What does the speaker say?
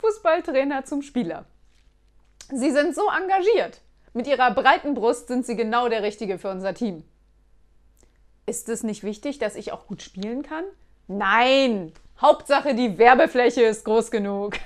Fußballtrainer zum Spieler. Sie sind so engagiert. Mit ihrer breiten Brust sind sie genau der Richtige für unser Team. Ist es nicht wichtig, dass ich auch gut spielen kann? Nein! Hauptsache, die Werbefläche ist groß genug.